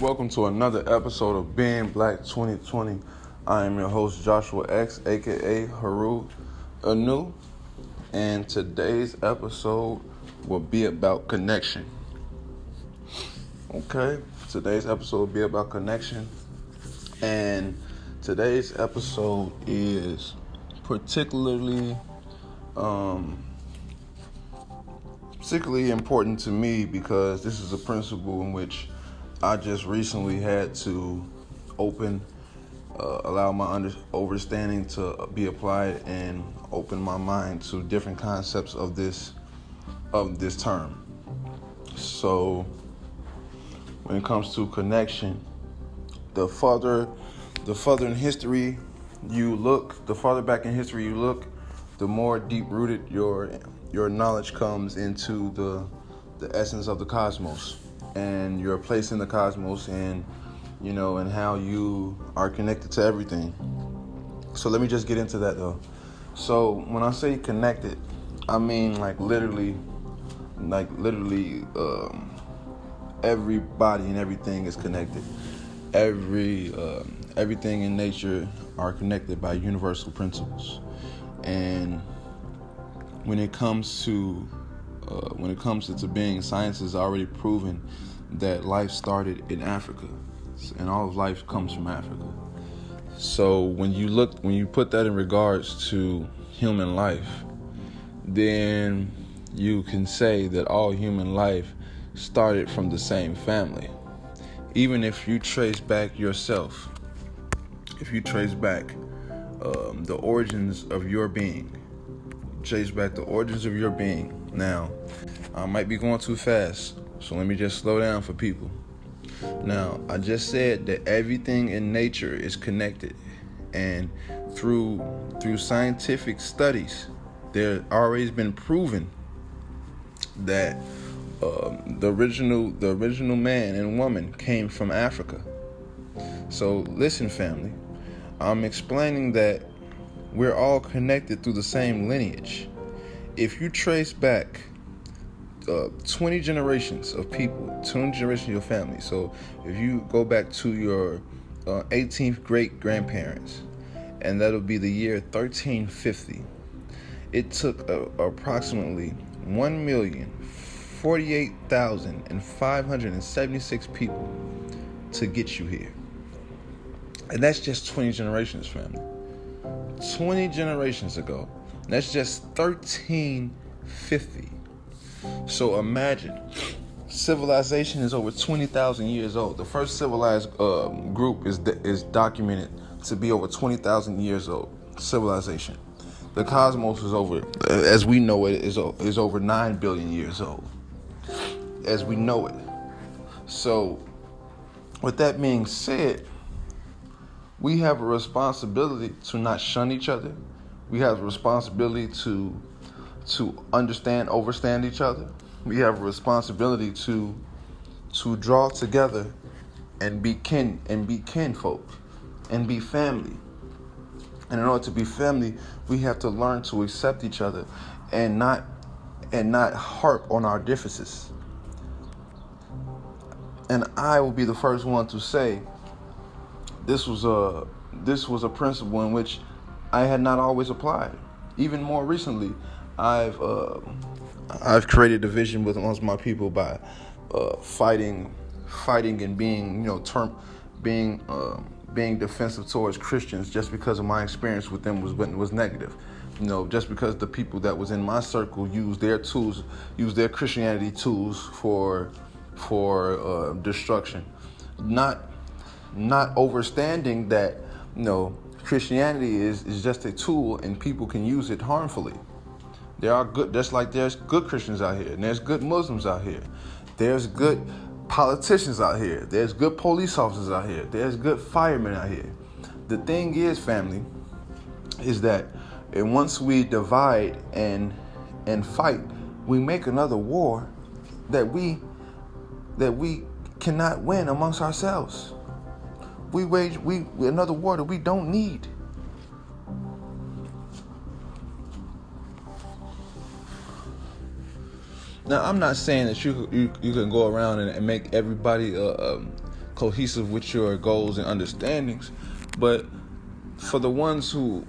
Welcome to another episode of Being Black 2020. I am your host Joshua X, aka Haru Anu, and today's episode will be about connection. Okay, today's episode will be about connection, and today's episode is particularly um, particularly important to me because this is a principle in which I just recently had to open, uh, allow my under, understanding to be applied, and open my mind to different concepts of this of this term. So, when it comes to connection, the further the further in history you look, the farther back in history you look, the more deep rooted your your knowledge comes into the the essence of the cosmos and your place in the cosmos and you know and how you are connected to everything. So let me just get into that though. So when i say connected i mean like literally like literally um, everybody and everything is connected. Every uh, everything in nature are connected by universal principles. And when it comes to uh, when it comes to, being, science has already proven that life started in Africa, and all of life comes from Africa. So when you look, when you put that in regards to human life, then you can say that all human life started from the same family. Even if you trace back yourself, if you trace back um, the origins of your being, trace back the origins of your being. Now, I might be going too fast, so let me just slow down for people. Now, I just said that everything in nature is connected, and through through scientific studies, there always been proven that um, the original the original man and woman came from Africa. So listen, family, I'm explaining that we're all connected through the same lineage. If you trace back uh, 20 generations of people, 20 generations of your family. So if you go back to your uh, 18th great grandparents, and that'll be the year 1350, it took uh, approximately 1,048,576 people to get you here. And that's just 20 generations, family. 20 generations ago. That's just 1350. So imagine civilization is over 20,000 years old. The first civilized uh, group is is documented to be over 20,000 years old. Civilization. The cosmos is over, as we know it, is is over nine billion years old. As we know it. So, with that being said, we have a responsibility to not shun each other. We have a responsibility to to understand, overstand each other. We have a responsibility to to draw together and be kin and be kinfolk and be family. And in order to be family, we have to learn to accept each other and not and not harp on our differences. And I will be the first one to say this was a this was a principle in which I had not always applied. Even more recently, I've uh, I've created division with amongst my people by uh, fighting, fighting and being you know term being uh, being defensive towards Christians just because of my experience with them was was negative. You know, just because the people that was in my circle used their tools, used their Christianity tools for for uh, destruction, not not overstanding that you know Christianity is, is just a tool and people can use it harmfully. There are good just like there's good Christians out here and there's good Muslims out here. There's good politicians out here. There's good police officers out here. There's good firemen out here. The thing is, family, is that and once we divide and and fight, we make another war that we that we cannot win amongst ourselves we wage we another war that we don't need. Now I'm not saying that you you, you can go around and, and make everybody uh, um, cohesive with your goals and understandings. But for the ones who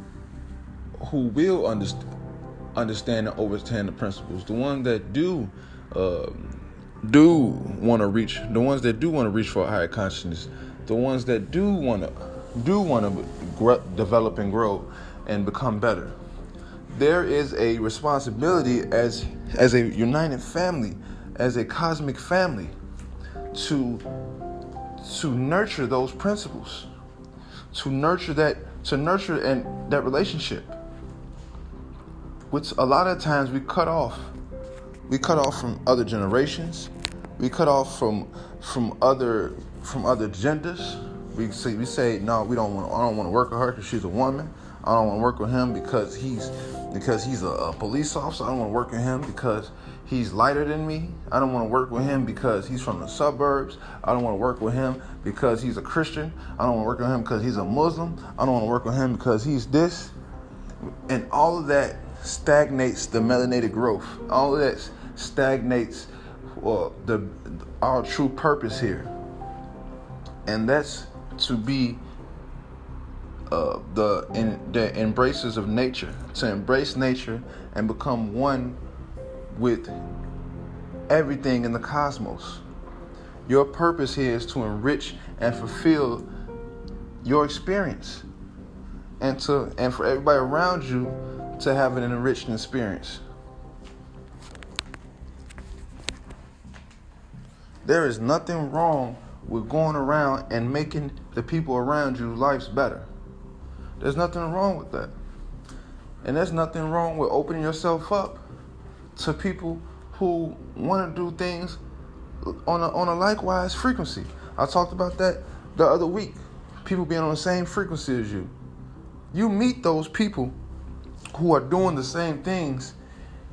who will understand understand and understand the principles, the ones that do uh, do want to reach, the ones that do want to reach for a higher consciousness, the ones that do want to do want to develop and grow and become better. There is a responsibility as as a united family, as a cosmic family, to to nurture those principles, to nurture that to nurture and that relationship. Which a lot of times we cut off. We cut off from other generations. We cut off from from other from other genders. We say we say no, we don't want. I don't want to work with her because she's a woman. I don't want to work with him because he's because he's a, a police officer. I don't want to work with him because he's lighter than me. I don't want to work with him because he's from the suburbs. I don't want to work with him because he's a Christian. I don't want to work with him because he's a Muslim. I don't want to work with him because he's this. And all of that stagnates the melanated growth. All of that stagnates well, the our true purpose here. And that's to be uh, the in, the embraces of nature, to embrace nature and become one with everything in the cosmos. Your purpose here is to enrich and fulfill your experience, and to and for everybody around you to have an enriched experience. There is nothing wrong with going around and making the people around you lives better. There's nothing wrong with that. And there's nothing wrong with opening yourself up to people who want to do things on a, on a likewise frequency. I talked about that the other week. People being on the same frequency as you. You meet those people who are doing the same things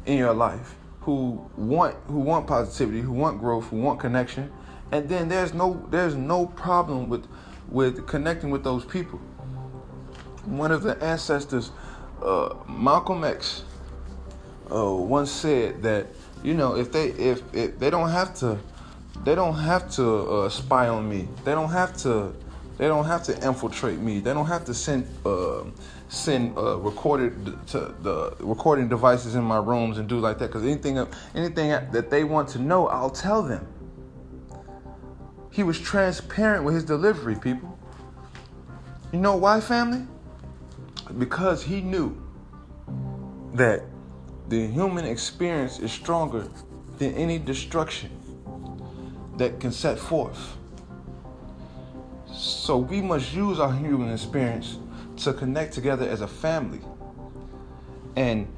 in your life, who want who want positivity, who want growth, who want connection, and then there's no there's no problem with with connecting with those people one of the ancestors, uh, Malcolm X, uh, once said that you know if they if, if they don't have to they don't have to uh, spy on me. They don't have to they don't have to infiltrate me. They don't have to send uh, send uh, recorded to the recording devices in my rooms and do like that. Because anything anything that they want to know, I'll tell them. He was transparent with his delivery, people. You know why, family? because he knew that the human experience is stronger than any destruction that can set forth. So we must use our human experience to connect together as a family and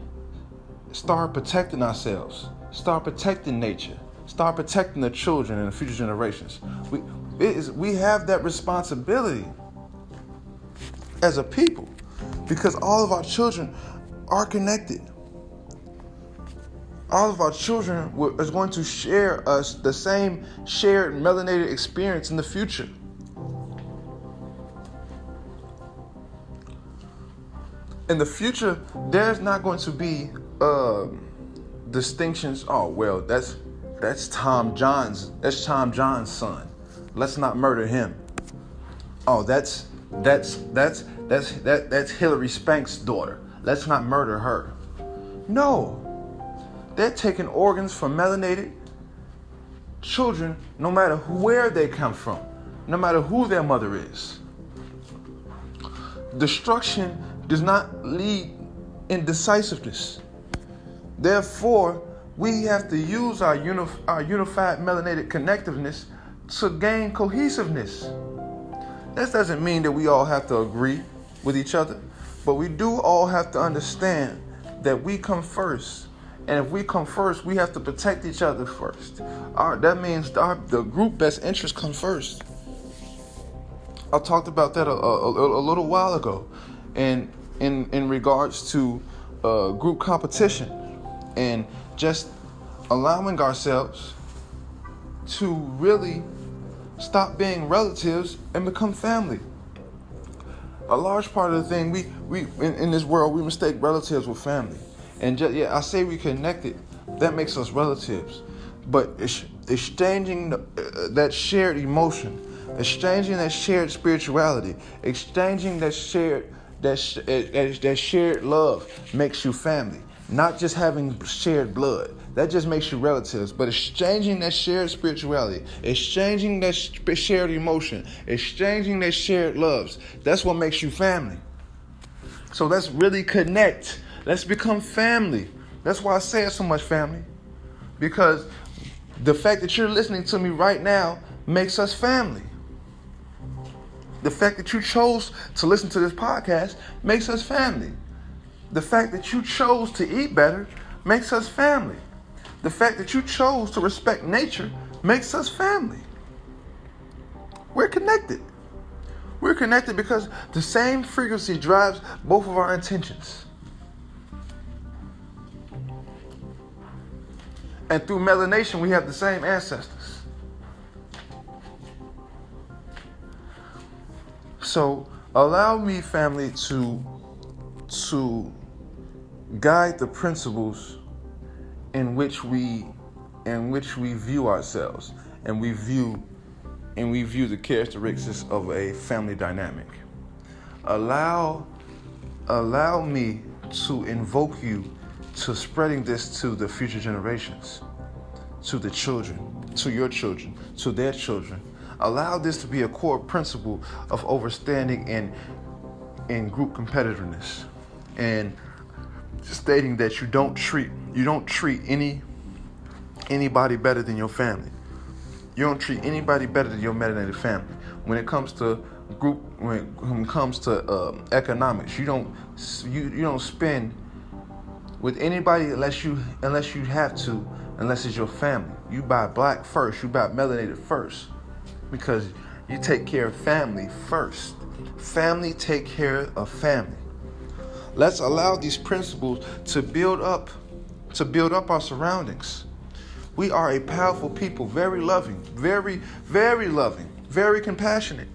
start protecting ourselves, start protecting nature, start protecting the children and the future generations. We, we have that responsibility as a people because all of our children are connected. All of our children is going to share us the same shared melanated experience in the future. In the future, there's not going to be uh, distinctions. Oh well, that's that's Tom John's. That's Tom John's son. Let's not murder him. Oh, that's that's that's that's that that's Hillary Spank's daughter. Let's not murder her. No. They're taking organs from melanated children no matter where they come from, no matter who their mother is. Destruction does not lead in decisiveness. Therefore, we have to use our, unif- our unified melanated connectiveness to gain cohesiveness. This doesn't mean that we all have to agree with each other, but we do all have to understand that we come first. And if we come first, we have to protect each other first. Our, that means the group best interest comes first. I talked about that a, a, a, a little while ago, and in in regards to uh, group competition and just allowing ourselves to really stop being relatives and become family. A large part of the thing we we in, in this world we mistake relatives with family, and just, yeah, I say we connected. That makes us relatives, but exchanging uh, that shared emotion, exchanging that shared spirituality, exchanging that shared that, sh- that shared love makes you family. Not just having shared blood. That just makes you relatives. But exchanging that shared spirituality, exchanging that shared emotion, exchanging that shared loves, that's what makes you family. So let's really connect. Let's become family. That's why I say it so much, family. Because the fact that you're listening to me right now makes us family. The fact that you chose to listen to this podcast makes us family. The fact that you chose to eat better makes us family. The fact that you chose to respect nature makes us family. We're connected. We're connected because the same frequency drives both of our intentions. And through melanation, we have the same ancestors. So allow me, family, to to guide the principles in which we in which we view ourselves and we view and we view the characteristics of a family dynamic. Allow allow me to invoke you to spreading this to the future generations, to the children, to your children, to their children, Allow this to be a core principle of overstanding and in group competitiveness and stating that you don't treat you don't treat any anybody better than your family. You don't treat anybody better than your melanated family. When it comes to group, when it, when it comes to um, economics, you don't you, you don't spend with anybody unless you unless you have to, unless it's your family. You buy black first. You buy melanated first because you take care of family first. Family take care of family. Let's allow these principles to build up to build up our surroundings. We are a powerful people, very loving, very very loving, very compassionate.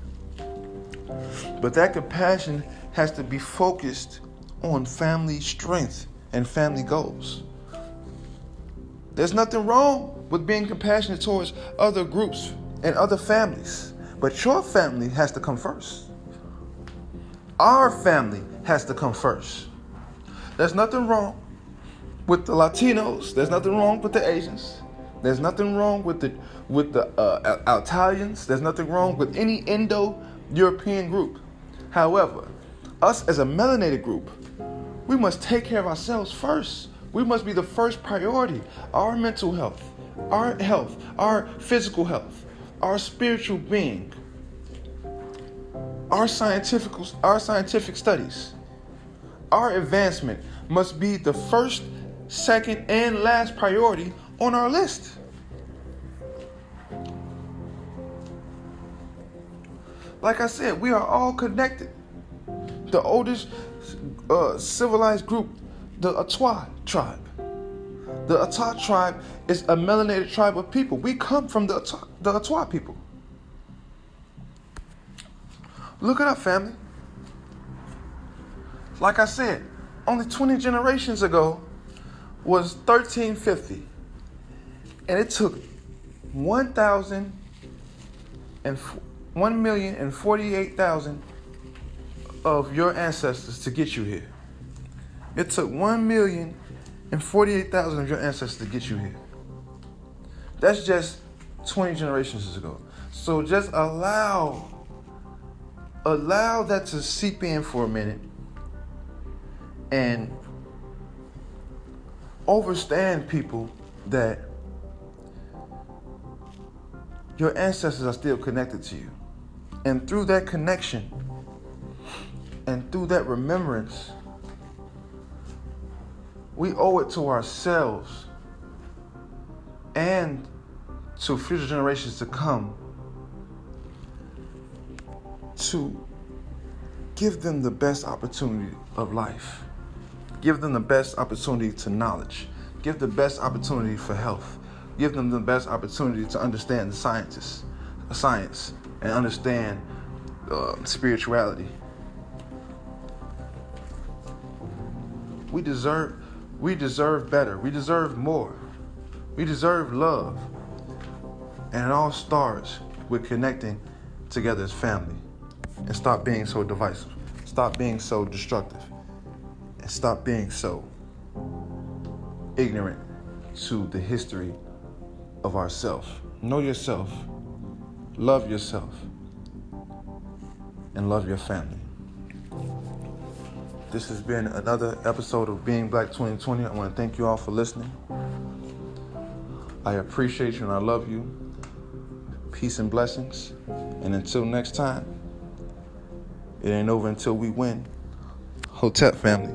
But that compassion has to be focused on family strength and family goals. There's nothing wrong with being compassionate towards other groups and other families. But your family has to come first. Our family has to come first. There's nothing wrong with the Latinos. There's nothing wrong with the Asians. There's nothing wrong with the with the uh, Italians. There's nothing wrong with any Indo-European group. However, us as a melanated group, we must take care of ourselves first. We must be the first priority. Our mental health, our health, our physical health, our spiritual being, our scientific, our scientific studies, our advancement must be the first, second, and last priority on our list. Like I said, we are all connected. The oldest uh, civilized group, the Atwa tribe. The Atwa tribe is a melanated tribe of people. We come from the Atwa, the Atwa people. Look it up, family. Like I said, only 20 generations ago was 1350. And it took 1,000 and 1,048,000 of your ancestors to get you here. It took 1 million and 48,000 of your ancestors to get you here. That's just 20 generations ago. So just allow allow that to seep in for a minute and understand people that your ancestors are still connected to you. And through that connection and through that remembrance, we owe it to ourselves and to future generations to come to give them the best opportunity of life. Give them the best opportunity to knowledge. Give the best opportunity for health. Give them the best opportunity to understand the scientists, science, and understand uh, spirituality. We deserve we deserve better. We deserve more. We deserve love. And it all starts with connecting together as family and stop being so divisive. Stop being so destructive. And stop being so ignorant to the history of ourself. Know yourself. Love yourself. And love your family. This has been another episode of Being Black 2020. I want to thank you all for listening. I appreciate you and I love you. Peace and blessings. And until next time, it ain't over until we win. Hotep family.